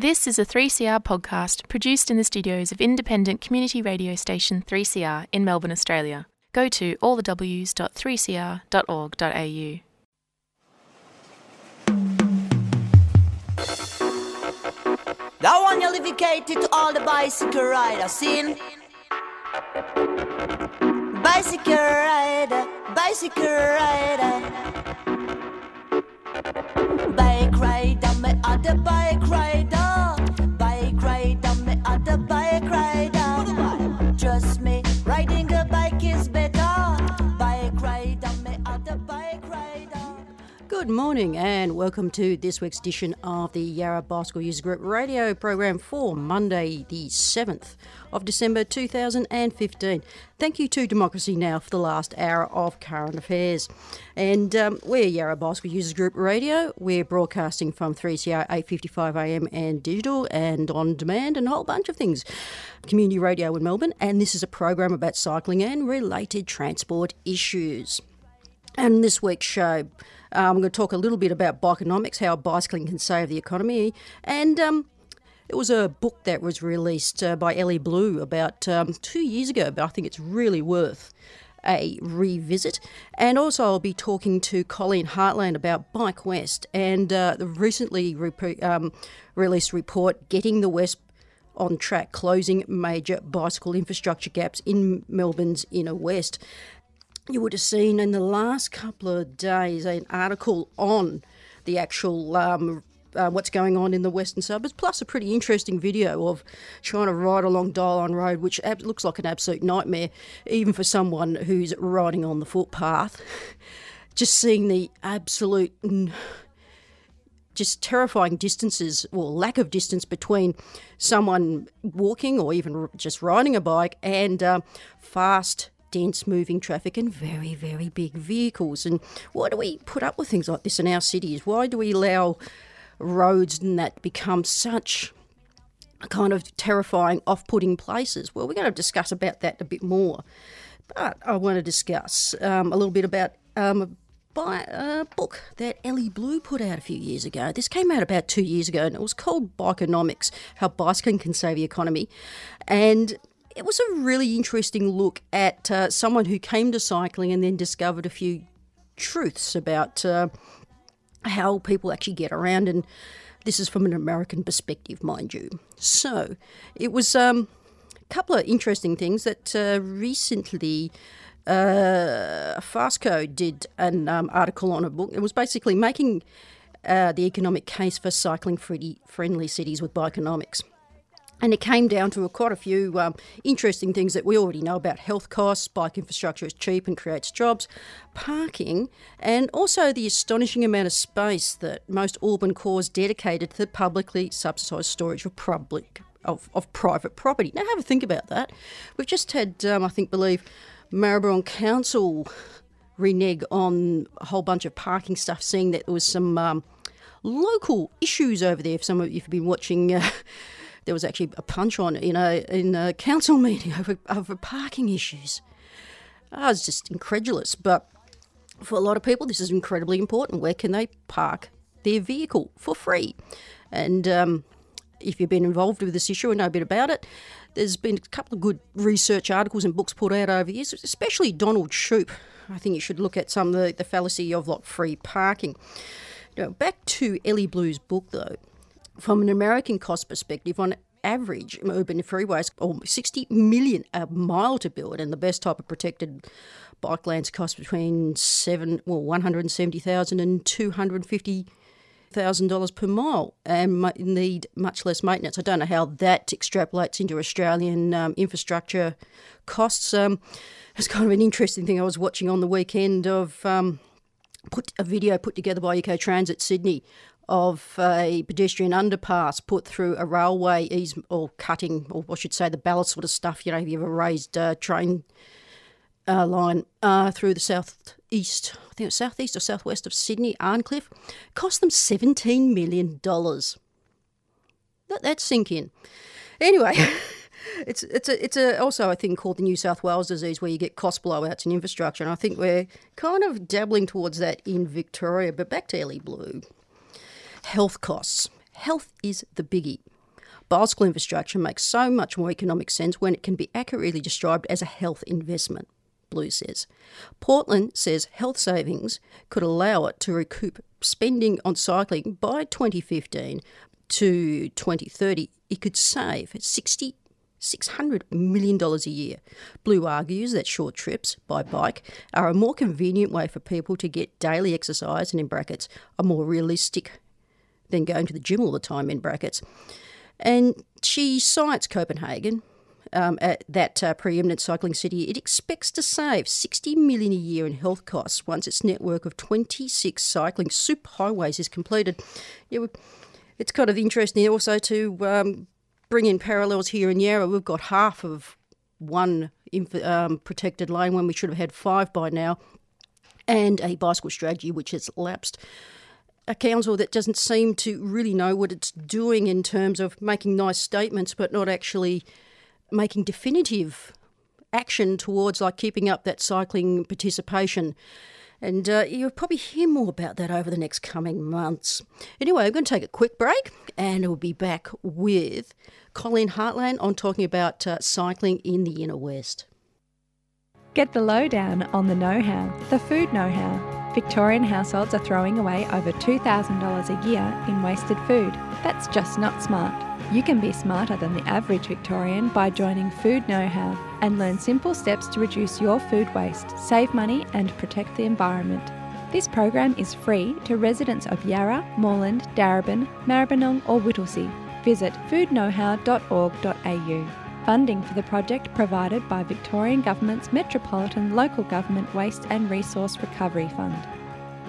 This is a 3CR podcast produced in the studios of independent community radio station 3CR in Melbourne, Australia. Go to allthews.3cr.org.au. That one you'll dedicated to all the bicycle riders, seen? Bicycle rider, bicycle rider. Bike rider, me other bike rider. Good morning and welcome to this week's edition of the Yarra Bicycle User Group radio program for Monday, the 7th of December 2015. Thank you to Democracy Now! for the last hour of current affairs. And um, we're Yarra Bicycle Users Group Radio. We're broadcasting from 3CR 855am and digital and on demand and a whole bunch of things. Community radio in Melbourne, and this is a program about cycling and related transport issues. And this week's show, um, I'm going to talk a little bit about bikenomics, how bicycling can save the economy, and um, it was a book that was released uh, by Elly Blue about um, two years ago, but I think it's really worth a revisit. And also, I'll be talking to Colleen Hartland about Bike West and uh, the recently rep- um, released report, Getting the West on Track Closing Major Bicycle Infrastructure Gaps in Melbourne's Inner West you would have seen in the last couple of days an article on the actual um, uh, what's going on in the western suburbs, plus a pretty interesting video of trying to ride along Dynon Road, which ab- looks like an absolute nightmare, even for someone who's riding on the footpath. Just seeing the absolute. mm, just terrifying distances or lack of distance between someone walking or even just riding a bike and um, fast dense moving traffic and very very big vehicles and why do we put up with things like this in our cities why do we allow roads and that become such a kind of terrifying off-putting places well we're going to discuss about that a bit more but i want to discuss um, a little bit about um, by a book that Elly Blue put out a few years ago. This came out about two years ago, and it was called Bikenomics: How Bicycling Can Save the Economy. And it was a really interesting look at uh, someone who came to cycling and then discovered a few truths about uh, how people actually get around. And this is from an American perspective, mind you. So it was um, a couple of interesting things that uh, recently uh, Fastco did an um, article on a book. It was basically making uh, the economic case for cycling friendly cities with bikenomics. And it came down to a, quite a few um, interesting things that we already know about health costs, bike infrastructure is cheap and creates jobs, parking, and also the astonishing amount of space that most urban cores dedicated to the publicly subsidised storage of public of, of private property. Now have a think about that. We've just had, um, I think, believe Maribyrnong Council renege on a whole bunch of parking stuff, seeing that there was some um, local issues over there. If some of you have been watching, uh, there was actually a punch on in a in a council meeting over over parking issues. I was just incredulous, but for a lot of people, this is incredibly important. Where can they park their vehicle for free? And um, if you've been involved with this issue and know a bit about it, there's been a couple of good research articles and books put out over years, especially Donald Shoup. I think you should look at some of the, the fallacy of like free parking. Now, back to Elly Blue's book, though. From an American cost perspective, on average, urban freeways are 60 million a mile to build, and the best type of protected bike lanes cost between seven, well, 170,000 and 250 thousand dollars per mile and need much less maintenance. I don't know how that extrapolates into Australian um, infrastructure costs. Um, it's kind of an interesting thing I was watching on the weekend of um, put a video put together by Eco Transit Sydney of a pedestrian underpass put through a railway ease or cutting, or I should say, the ballast sort of stuff. You know, if you have a raised uh, train uh, line uh, through the southeast, I think it was southeast or southwest of Sydney, Arncliffe, cost them $17 million. Let that sink in. Anyway, it's it's a, it's a, also a thing called the New South Wales disease where you get cost blowouts in infrastructure, and I think we're kind of dabbling towards that in Victoria. But back to Elly Blue. Health costs. health is the biggie. Bicycle infrastructure makes so much more economic sense when it can be accurately described as a health investment, Blue says. Portland says health savings could allow it to recoup spending on cycling by 2015 to 2030. It could save 60 $600 million a year. Blue argues that short trips by bike are a more convenient way for people to get daily exercise and, in brackets, are more realistic than going to the gym all the time, in brackets. And she cites Copenhagen, um, at that uh, preeminent cycling city, it expects to save 60 million a year in health costs once its network of 26 cycling superhighways is completed. Yeah, it's kind of interesting also to um, bring in parallels here in Yarra. We've got half of one um, protected lane when we should have had five by now, and a bicycle strategy which has lapsed a council that doesn't seem to really know what it's doing in terms of making nice statements but not actually making definitive action towards like keeping up that cycling participation. And uh, you'll probably hear more about that over the next coming months. Anyway, I'm going to take a quick break and we'll be back with Colleen Hartland on talking about uh, cycling in the inner west. Get the lowdown on the know how, the food know how. Victorian households are throwing away over $2,000 a year in wasted food. That's just not smart. You can be smarter than the average Victorian by joining Food Know How and learn simple steps to reduce your food waste, save money, and protect the environment. This program is free to residents of Yarra, Moreland, Darebin, Maribyrnong, or Whittlesea. Visit foodknowhow.org.au. Funding for the project provided by Victorian Government's Metropolitan Local Government Waste and Resource Recovery Fund.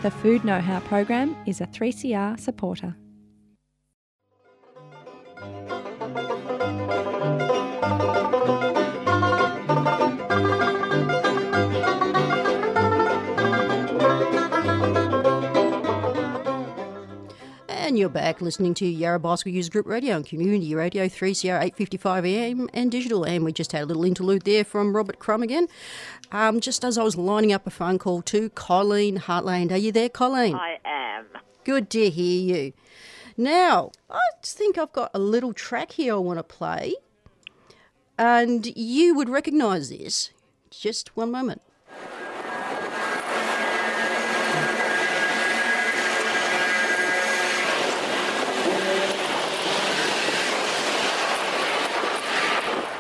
The Food Know How program is a 3CR supporter. And you're back listening to Yarra Bicycle User Group Radio and Community Radio 3CR 855 AM and digital. And we just had a little interlude there from Robert Crum again. Um, just as I was lining up a phone call to Colleen Hartland. Are you there, Colleen? I am. Good to hear you. Now, I think I've got a little track here I want to play. And you would recognise this. Just one moment.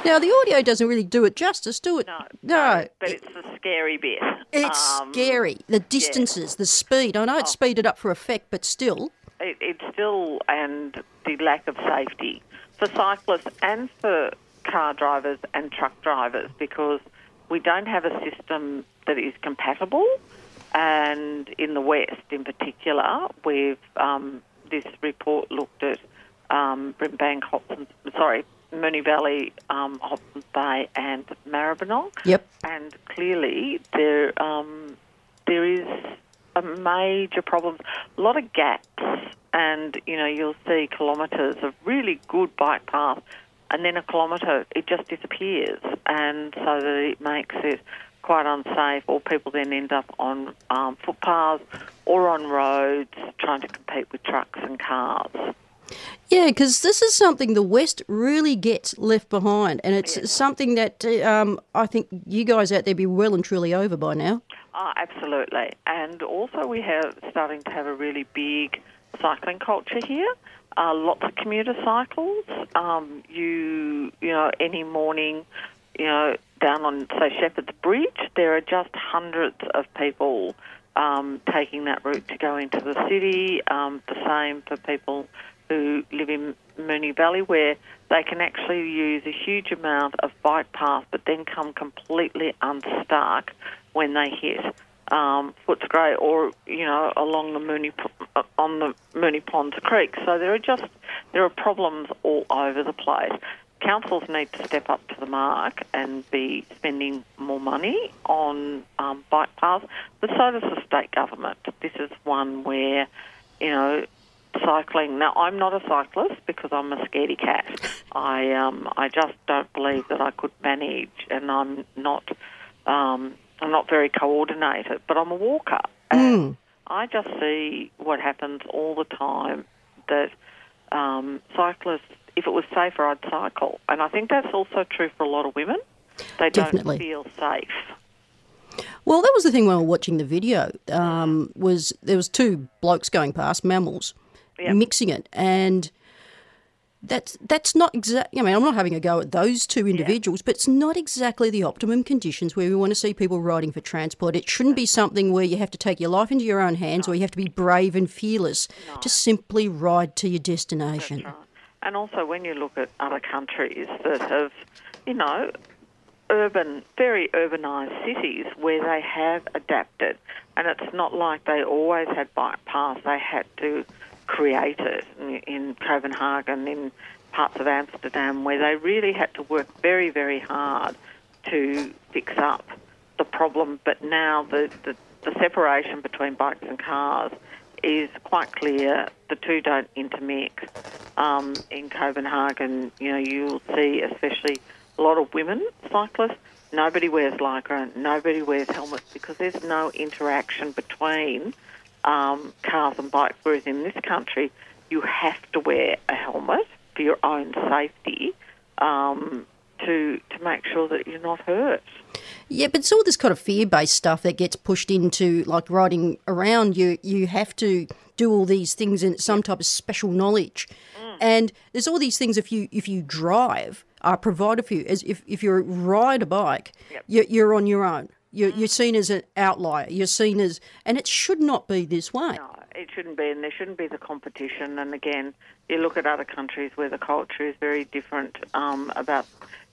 Now the audio doesn't really do it justice, do it? No, no. but it's the scary bit. It's Um, scary. The distances, the speed. I know it's speeded up for effect, but still. It, it's still and the lack of safety for cyclists and for car drivers and truck drivers because we don't have a system that is compatible. And in the West, in particular, we've um, this report looked at um, Brimbank, Hobsons, sorry, Moonee Valley, um, Hobsons Bay, and Maribyrnong. Yep. and clearly there um, there is a major problem. A lot of gaps, and you know you'll see kilometres of really good bike path, and then a kilometre it just disappears, and so that it makes it quite unsafe. Or people then end up on um, footpaths or on roads trying to compete with trucks and cars. Yeah, because this is something the West really gets left behind, and it's something that um, I think you guys out there be well and truly over by now. Oh, absolutely. And also, we have starting to have a really big cycling culture here. Uh, lots of commuter cycles. Um, you, you know, any morning, you know, down on say Shepherd's Bridge, there are just hundreds of people um, taking that route to go into the city. Um, the same for people who live in Moonee Valley, where they can actually use a huge amount of bike path, but then come completely unstuck when they hit um, Footscray or you know along the Moonee P- on the Moonee Ponds Creek. So there are just there are problems all over the place. Councils need to step up to the mark and be spending more money on um, bike paths, but so does the state government. This is one where you know cycling. Now, I'm not a cyclist because I'm a scaredy cat. I um, I just don't believe that I could manage, and I'm not um, I'm not very coordinated. But I'm a walker, and I just see what happens all the time. That um, cyclists, if it was safer, I'd cycle. And I think that's also true for a lot of women. They Definitely. don't feel safe. Well, that was the thing when we were watching the video. Um, was there was two blokes going past mammals, Yeah. mixing it, and that's that's not exactly. I mean, I'm not having a go at those two individuals, but it's not exactly the optimum conditions where we want to see people riding for transport. It shouldn't be something where you have to take your life into your own hands, or you have to be brave and fearless to simply ride to your destination. Right. And also, when you look at other countries that have, you know, urban, very urbanised cities where they have adapted, and it's not like they always had bike paths, they had to create it in, in Copenhagen, in parts of Amsterdam, where they really had to work very, very hard to fix up the problem. But now the, the, the separation between bikes and cars is quite clear. The two don't intermix. Um, in Copenhagen, you know, you'll see especially a lot of women cyclists. Nobody wears lycra, nobody wears helmets because there's no interaction between um, cars and bikes. Whereas in this country, you have to wear a helmet for your own safety um, to to make sure that you're not hurt. Yeah, but it's all this kind of fear-based stuff that gets pushed into like riding around. You you have to do all these things in some type of special knowledge, and there's all these things if you if you drive are provided for you. As if if you ride a bike, you're, you're on your own. You're, you're seen as an outlier. You're seen as, and it should not be this way. No, it shouldn't be, and there shouldn't be the competition. And again, you look at other countries where the culture is very different. Um, about,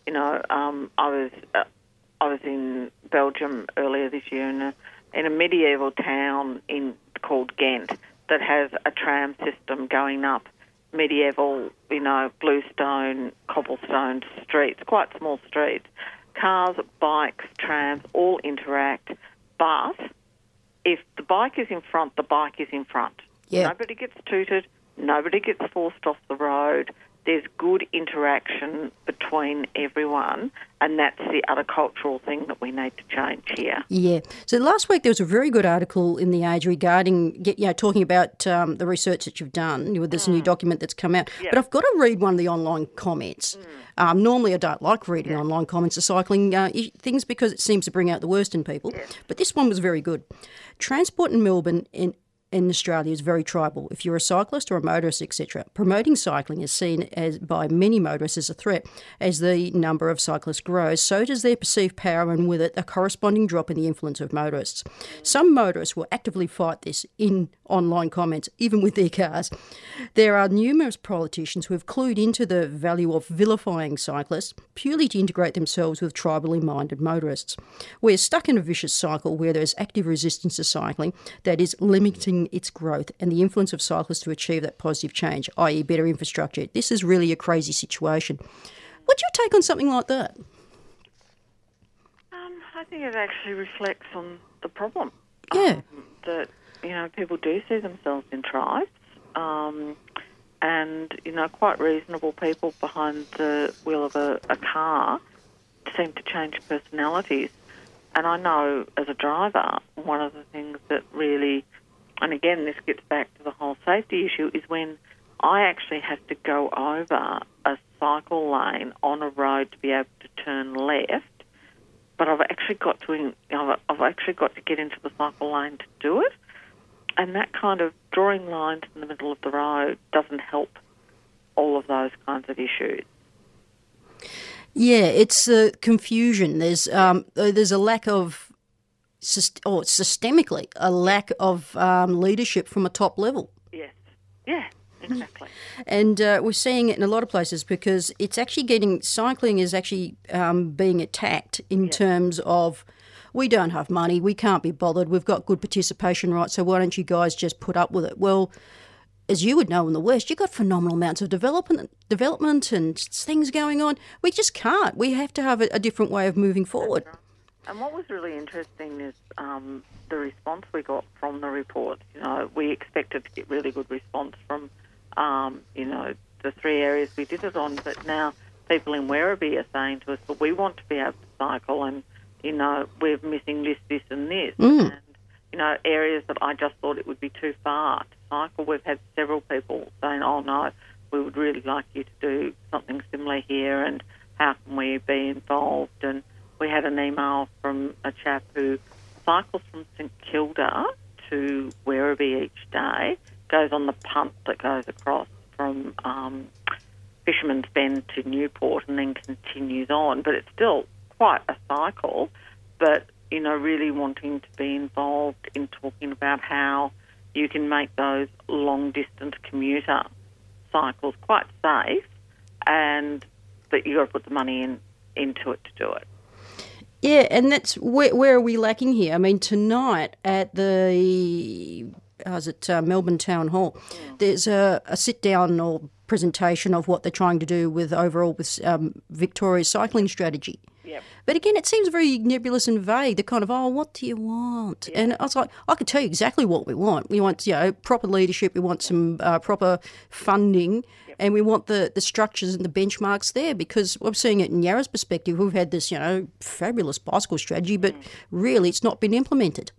you know, um, I was uh, I was in Belgium earlier this year in a, in a medieval town in called Ghent that has a tram system going up medieval, you know, bluestone, cobblestone streets, quite small streets. Cars, bikes, trams all interact, but if the bike is in front, the bike is in front. Yeah. Nobody gets tooted, nobody gets forced off the road. There's good interaction between everyone, and that's the other cultural thing that we need to change here. Yeah. So last week there was a very good article in the Age regarding, get- you know, talking about um, the research that you've done with this new document that's come out. But I've got to read one of the online comments. Um, normally I don't like reading online comments of cycling uh, things because it seems to bring out the worst in people. But this one was very good. Transport in Melbourne in in Australia is very tribal. If you're a cyclist or a motorist, etc., promoting cycling is seen as by many motorists as a threat. As the number of cyclists grows, so does their perceived power, and with it, a corresponding drop in the influence of motorists. Some motorists will actively fight this in online comments, even with their cars. There are numerous politicians who have clued into the value of vilifying cyclists purely to integrate themselves with tribally minded motorists. We're stuck in a vicious cycle where there's active resistance to cycling that is limiting its growth and the influence of cyclists to achieve that positive change, i.e., better infrastructure. This is really a crazy situation. What's your take on something like that? Um, I think it actually reflects on the problem. Yeah. Um, that, you know, people do see themselves in tribes. Um, and, you know, quite reasonable people behind the wheel of a, a car seem to change personalities. And I know as a driver, one of the things that really, and again, this gets back to the whole safety issue, is when I actually have to go over a cycle lane on a road to be able to turn left but I've actually got to, I've actually got to get into the cycle lane to do it, and that kind of drawing lines in the middle of the road doesn't help all of those kinds of issues. Yeah, it's uh, confusion. There's um, there's a lack of, or systemically, a lack of um, leadership from a top level. Yes, yeah, exactly. And uh, we're seeing it in a lot of places because it's actually getting, cycling is actually um, being attacked in terms of we don't have money, we can't be bothered, we've got good participation rights, so why don't you guys just put up with it? Well, as you would know in the West, you've got phenomenal amounts of development, development and things going on. We just can't. We have to have a, a different way of moving forward. And what was really interesting is um, the response we got from the report. You know, we expected to get really good response from, um, you know, the three areas we did it on, but now people in Werribee are saying to us, "But we want to be able to cycle, and you know, we're missing this, this, and this." And you know, areas that I just thought it would be too far to cycle. We've had several people saying, "Oh no, we would really like you to do something similar here, and how can we be involved? And we had an email from a chap who cycles from St Kilda to Werribee each day, goes on the punt that goes across from um, Fisherman's Bend to Newport, and then continues on. But it's still quite a cycle. But you know, really wanting to be involved in talking about how you can make those long distance commuter cycles quite safe, and but you've got to put the money in into it to do it. Yeah, and that's where, where are we lacking here? I mean, tonight at the how's it uh, Melbourne Town Hall, there's a, a sit down or presentation of what they're trying to do with overall with um, Victoria's cycling strategy. But again, it seems very nebulous and vague. The kind of, oh, what do you want? And I was like, I could tell you exactly what we want. We want, you know, proper leadership. We want some uh, proper funding, and we want the, the structures and the benchmarks there. Because I'm seeing it in Yarra's perspective. We've had this, you know, fabulous bicycle strategy, but really, it's not been implemented.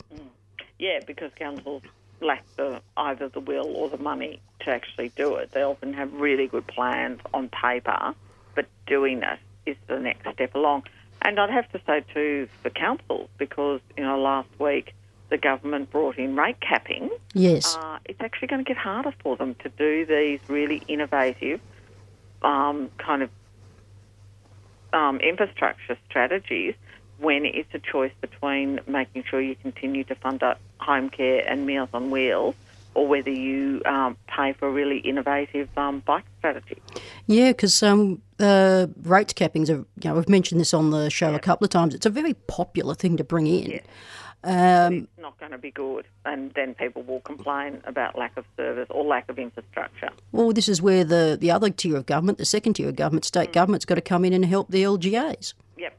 Yeah, because councils lack the either the will or the money to actually do it. They often have really good plans on paper, but doing it is the next step along. And I'd have to say too for councils because you know last week the government brought in rate capping. Yes. Uh, it's actually going to get harder for them to do these really innovative um, kind of um, infrastructure strategies when it's a choice between making sure you continue to fund up home care and Meals on Wheels or whether you um, pay for a really innovative um, bike strategy. Yeah, because um, uh, rates cappings, are, you know, we've mentioned this on the show a couple of times. It's a very popular thing to bring in. Um, It's not going to be good, and then people will complain about lack of service or lack of infrastructure. Well, this is where the, the other tier of government, the second tier of government, state government's got to come in and help the LGAs. Yep.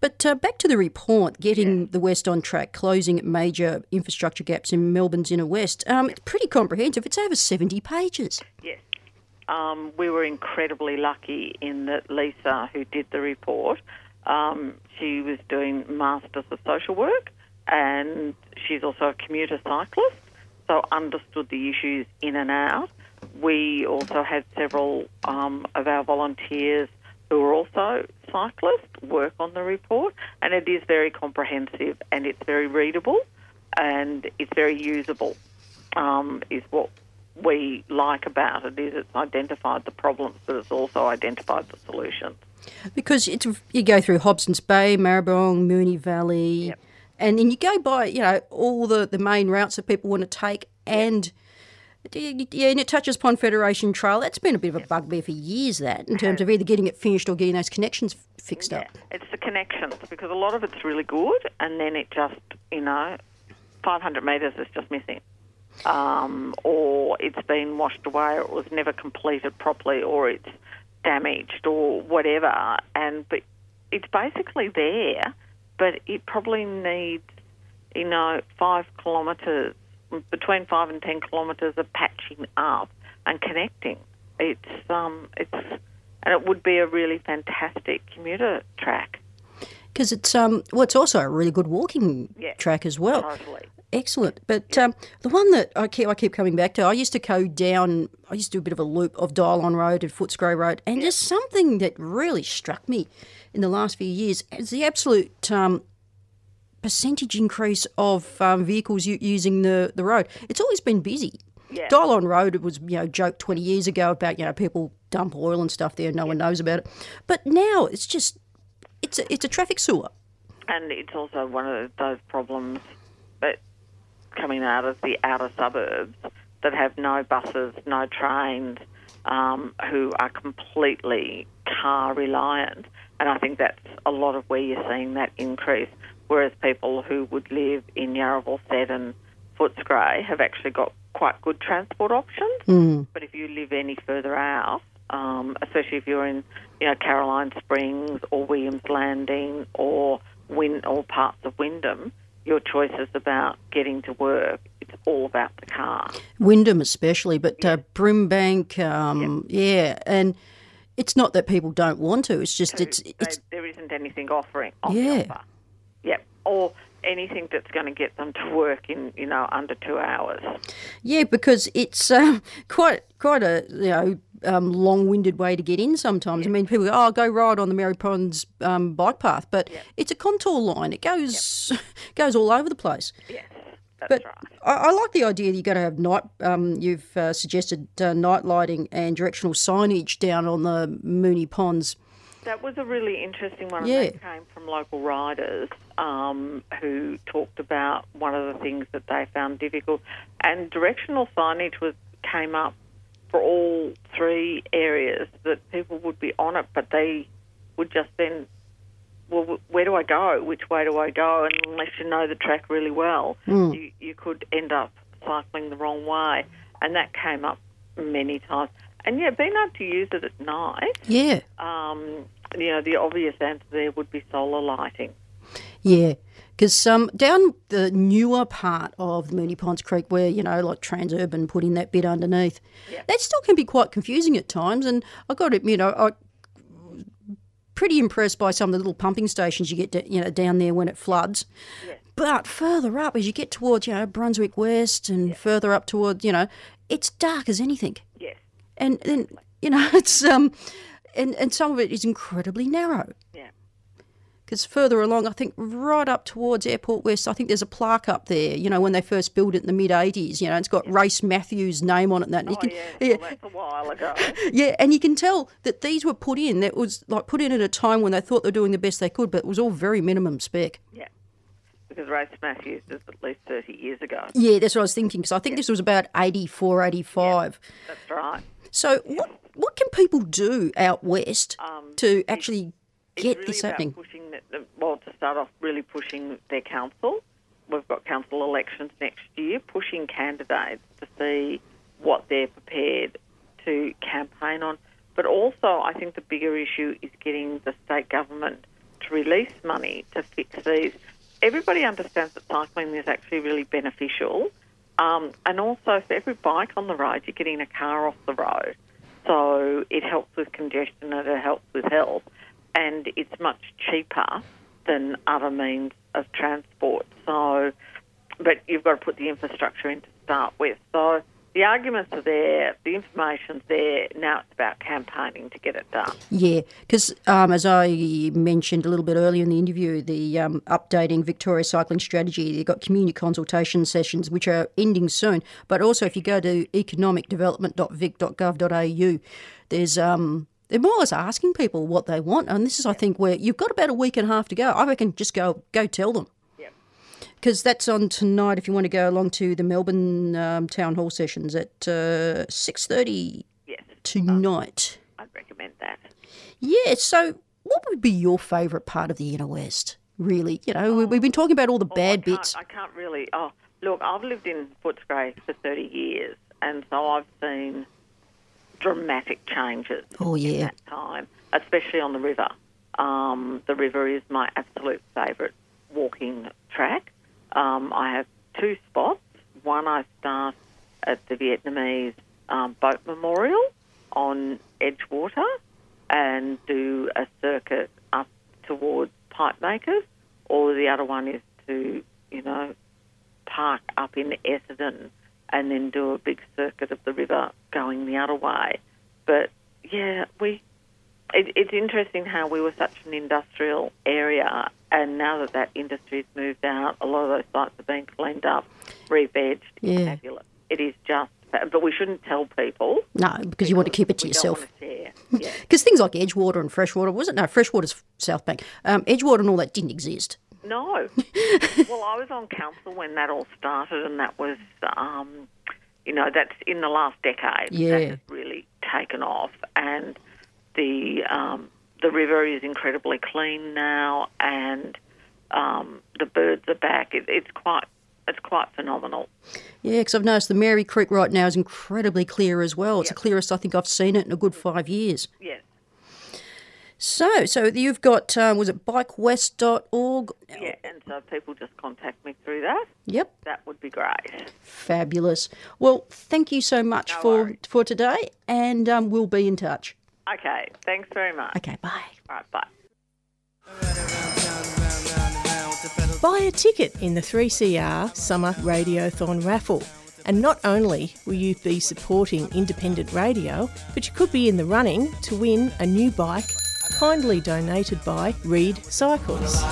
But uh, back to the report, getting the West on track, closing major infrastructure gaps in Melbourne's inner west. Um, it's pretty comprehensive. It's over 70 pages. Yes. Um, we were incredibly lucky in that Lisa, who did the report, um, she was doing Masters of Social Work and she's also a commuter cyclist, so understood the issues in and out. We also had several um, of our volunteers who are also cyclists work on the report, and it is very comprehensive and it's very readable and it's very usable. Um, is what we like about it is it's identified the problems, but it's also identified the solutions. Because it's, you go through Hobson's Bay, Maribyrnong, Moonee Valley, Yep. and then you go by, you know, all the, the main routes that people want to take and... Yeah, and it touches upon Federation Trail. That's been a bit of a bugbear for years, that, in terms of either getting it finished or getting those connections fixed Yeah, up. it's the connections because a lot of it's really good, and then it just, you know, 500 metres is just missing. Um, or it's been washed away, or it was never completed properly, or it's damaged, or whatever. And but it's basically there, but it probably needs, you know, five kilometres, between five and ten kilometres of patching up and connecting. It's um, it's and it would be a really fantastic commuter track. Because it's um, well, it's also a really good walking Yeah, track as well. Totally. Excellent. But um, the one that I keep I keep coming back to, I used to go down. I used to do a bit of a loop of Dynon Road and Footscray Road, and just something that really struck me in the last few years is the absolute um, percentage increase of um, vehicles u- using the the road. It's always been busy. Yeah. Dynon Road, it was you know joke twenty years ago about you know people dump oil and stuff there, no one knows about it. But now it's just it's a, it's a traffic sewer. And it's also one of those problems that coming out of the outer suburbs that have no buses, no trains, um, who are completely car reliant. And I think that's a lot of where you're seeing that increase. Whereas people who would live in Yarraville, and Footscray have actually got quite good transport options. But if you live any further out, um, especially if you're in, you know, Caroline Springs or Williams Landing or Win or parts of Wyndham, your choices about getting to work, it's all about the car. Wyndham especially, but uh, Brimbank, um, yeah, and it's not that people don't want to. It's just it's it's there isn't anything offering on Yeah. offer. Yep. Or anything that's going to get them to work in, you know, under two hours. yeah because it's um, quite quite a you know um, long-winded way to get in. Sometimes I mean, people go, "Oh, go ride on the Mary Ponds um, bike path," but it's a contour line. It goes goes all over the place. Yes, that's But right. I, I like the idea that you're going to have night. Um, you've uh, suggested uh, night lighting and directional signage down on the Moonee Ponds. That was a really interesting one. Yeah. That came from local riders um, who talked about one of the things that they found difficult. And directional signage was came up for all three areas that people would be on it, but they would just then, well, where do I go? Which way do I go? And unless you know the track really well, you, you could end up cycling the wrong way. And that came up many times. And yeah, being able to use it at night Yeah, um, you know, the obvious answer there would be solar lighting. Yeah. Because um, down the newer part of the Moonee Ponds Creek, where you know, like Transurban put in that bit underneath, that still can be quite confusing at times. And I got to admit, I, I pretty impressed by some of the little pumping stations you get, to, you know, down there when it floods. Yeah. But further up, as you get towards, you know, Brunswick West and further up towards, you know, it's dark as anything. Yes. And then, you know, it's um, and and some of it is incredibly narrow. Yeah. Because further along, I think right up towards Airport West, I think there's a plaque up there. You know, when they first built it in the mid '80s, you know, it's got Race Matthews' name on it. And that, and you Oh, can, yeah. yeah, Well, that's a while ago. yeah, and you can tell that these were put in. That was like put in at a time when they thought they were doing the best they could, but it was all very minimum spec. yeah. Because Race Matthews is at least 30 years ago. Yeah, that's what I was thinking. Because I think this was about 84, 85. That's right. So what what can people do out west um, to actually get really this about happening? pushing, the, the, well, to start off, really pushing their council. We've got council elections next year, pushing candidates to see what they're prepared to campaign on. But also, I think the bigger issue is getting the state government to release money to fix these. Everybody understands that cycling is actually really beneficial. Um, and also, for every bike on the road, you're getting a car off the road. So it helps with congestion and it helps with health. And it's much cheaper than other means of transport. So, but you've got to put the infrastructure in to start with. So the arguments are there, the information's there. Now it's about campaigning to get it done. Yeah, because um, as I mentioned a little bit earlier in the interview, the um, updating Victoria cycling strategy, they've got community consultation sessions which are ending soon. But also, if you go to economicdevelopment.vic.gov.au, there's um, they're more or less asking people what they want, and this is, I think, where you've got about a week and a half to go. I reckon just go go tell them. Because that's on tonight. If you want to go along to the Melbourne um, town hall sessions at uh, six thirty Yes, tonight. I'd recommend that. Yeah, so what would be your favourite part of the inner west? Really, you know, we- we've been talking about all the Oh, bad I bits. I can't really. Oh, look, I've lived in Footscray for 30 years, and so I've seen dramatic changes Oh, in yeah. that time, especially on the river. Um, the river is my absolute favourite walking track. Um, I have two spots. One, I start at the Vietnamese um, boat memorial on Edgewater and do a circuit up towards pipe makers, or the other one is to, you know, park up in Essendon and then do a big circuit of the river going the other way. But yeah, we. It, it's interesting how we were such an industrial area, and now that that industry's moved out, a lot of those sites are being cleaned up, re-vegged. It's Yeah. fabulous. It is just, but we shouldn't tell people. No, because you want to keep it to yourself. Don't want to share. Yeah. Because things like Edgewater and Freshwater, was it? No, Freshwater's South Bank. Um, Edgewater and all that didn't exist. No. well, I was on council when that all started, and that was, um, you know, that's in the last decade. Yeah. That has really taken off, and the um, the river is incredibly clean now, and um, the birds are back. It, it's quite it's quite phenomenal. Yeah, because I've noticed the Merri Creek right now is incredibly clear as well. It's the clearest I think I've seen it in a good five years. Yes. So, so you've got, um, was it bikewest.org? Yeah, and so if people just contact me through that. Yep, That would be great. fabulous. Well, thank you so much No for, worries. for today, and um, we'll be in touch. Okay, thanks very much. Okay, bye. All right, bye. Buy a ticket in the 3CR Summer Radiothon raffle. And not only will you be supporting independent radio, but you could be in the running to win a new bike kindly donated by Reid Cycles.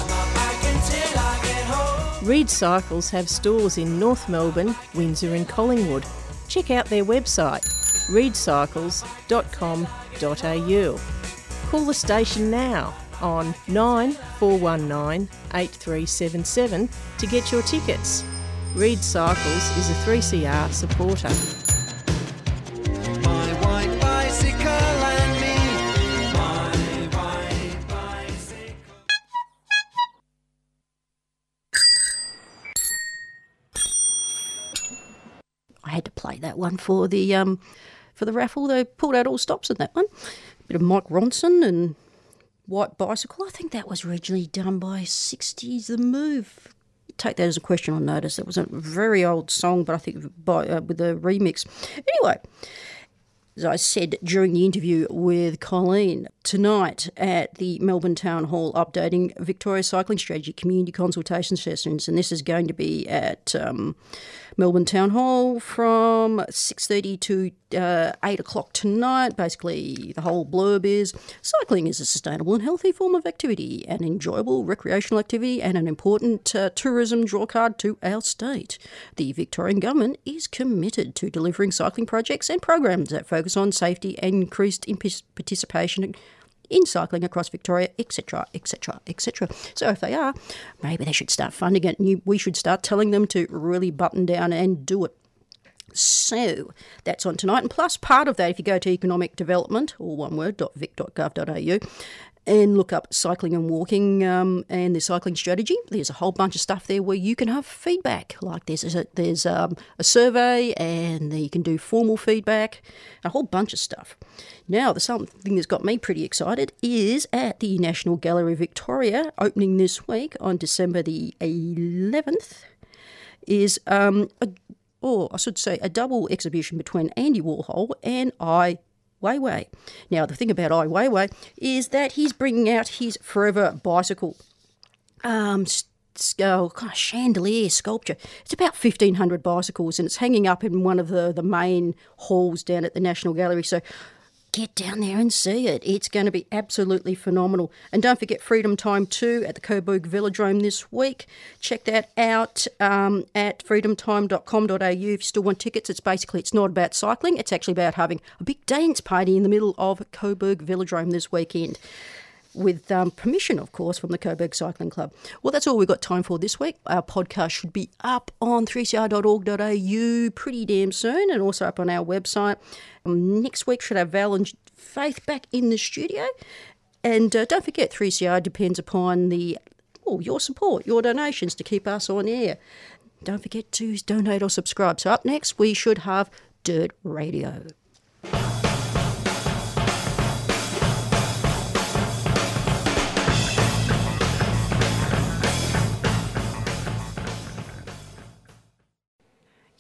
Reid Cycles have stores in North Melbourne, Windsor, and Collingwood. Check out their website reidcycles.com.au. Call the station now on 9419 8377 to get your tickets. Reid Cycles is a 3CR supporter. One for the um, for the raffle. They pulled out all stops in that one. bit of Mike Ronson and White Bicycle. I think that was originally done by 60s The Move. Take that as a question on notice. That was a very old song, but I think by uh, with a remix. Anyway, as I said during the interview with Colleen tonight at the Melbourne Town Hall, updating Victoria Cycling Strategy community consultation sessions, and this is going to be at um, Melbourne Town Hall from six thirty to uh, eight o'clock tonight. Basically, the whole blurb is cycling is a sustainable and healthy form of activity, an enjoyable recreational activity, and an important uh, tourism drawcard to our state. The Victorian Government is committed to delivering cycling projects and programs that focus on safety and increased participation in cycling across Victoria, etc., etc., etc. So if they are, maybe they should start funding it. And we should start telling them to really button down and do it. So that's on tonight. And plus, part of that, if you go to economic development, or one word, .vic.gov.au, and look up cycling and walking um, and the cycling strategy. There's a whole bunch of stuff there where you can have feedback. Like there's a, there's um, a survey and you can do formal feedback, a whole bunch of stuff. Now, the something that's got me pretty excited is at the National Gallery Victoria, opening this week on December the 11th, is um, a, or I should say a double exhibition between Andy Warhol and Ai Weiwei. Now, the thing about Ai Weiwei is that he's bringing out his forever bicycle um, oh, kind of chandelier sculpture. It's about 1,500 bicycles and it's hanging up in one of the, the main halls down at the National Gallery. So get down there and see it. It's going to be absolutely phenomenal. And don't forget Freedom Time 2 at the Coburg Velodrome this week. Check that out um, at freedomtime.com.au if you still want tickets. It's basically, it's not about cycling. It's actually about having a big dance party in the middle of Coburg Velodrome this weekend. With um, permission, of course, from the Coburg Cycling Club. Well, that's all we've got time for this week. Our podcast should be up on 3cr.org.au pretty damn soon and also up on our website. Um, next week, should have Val and Faith back in the studio. And uh, don't forget, 3CR depends upon the oh, your support, your donations to keep us on air. Don't forget to donate or subscribe. So, up next, we should have Dirt Radio.